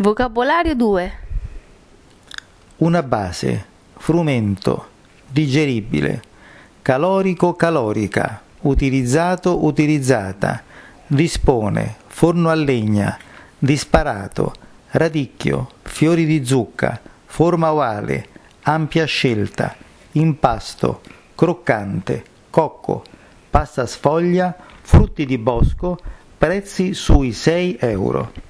Vocabolario 2. Una base, frumento, digeribile, calorico, calorica, utilizzato, utilizzata, dispone, forno a legna, disparato, radicchio, fiori di zucca, forma ovale, ampia scelta, impasto, croccante, cocco, pasta sfoglia, frutti di bosco, prezzi sui 6 euro.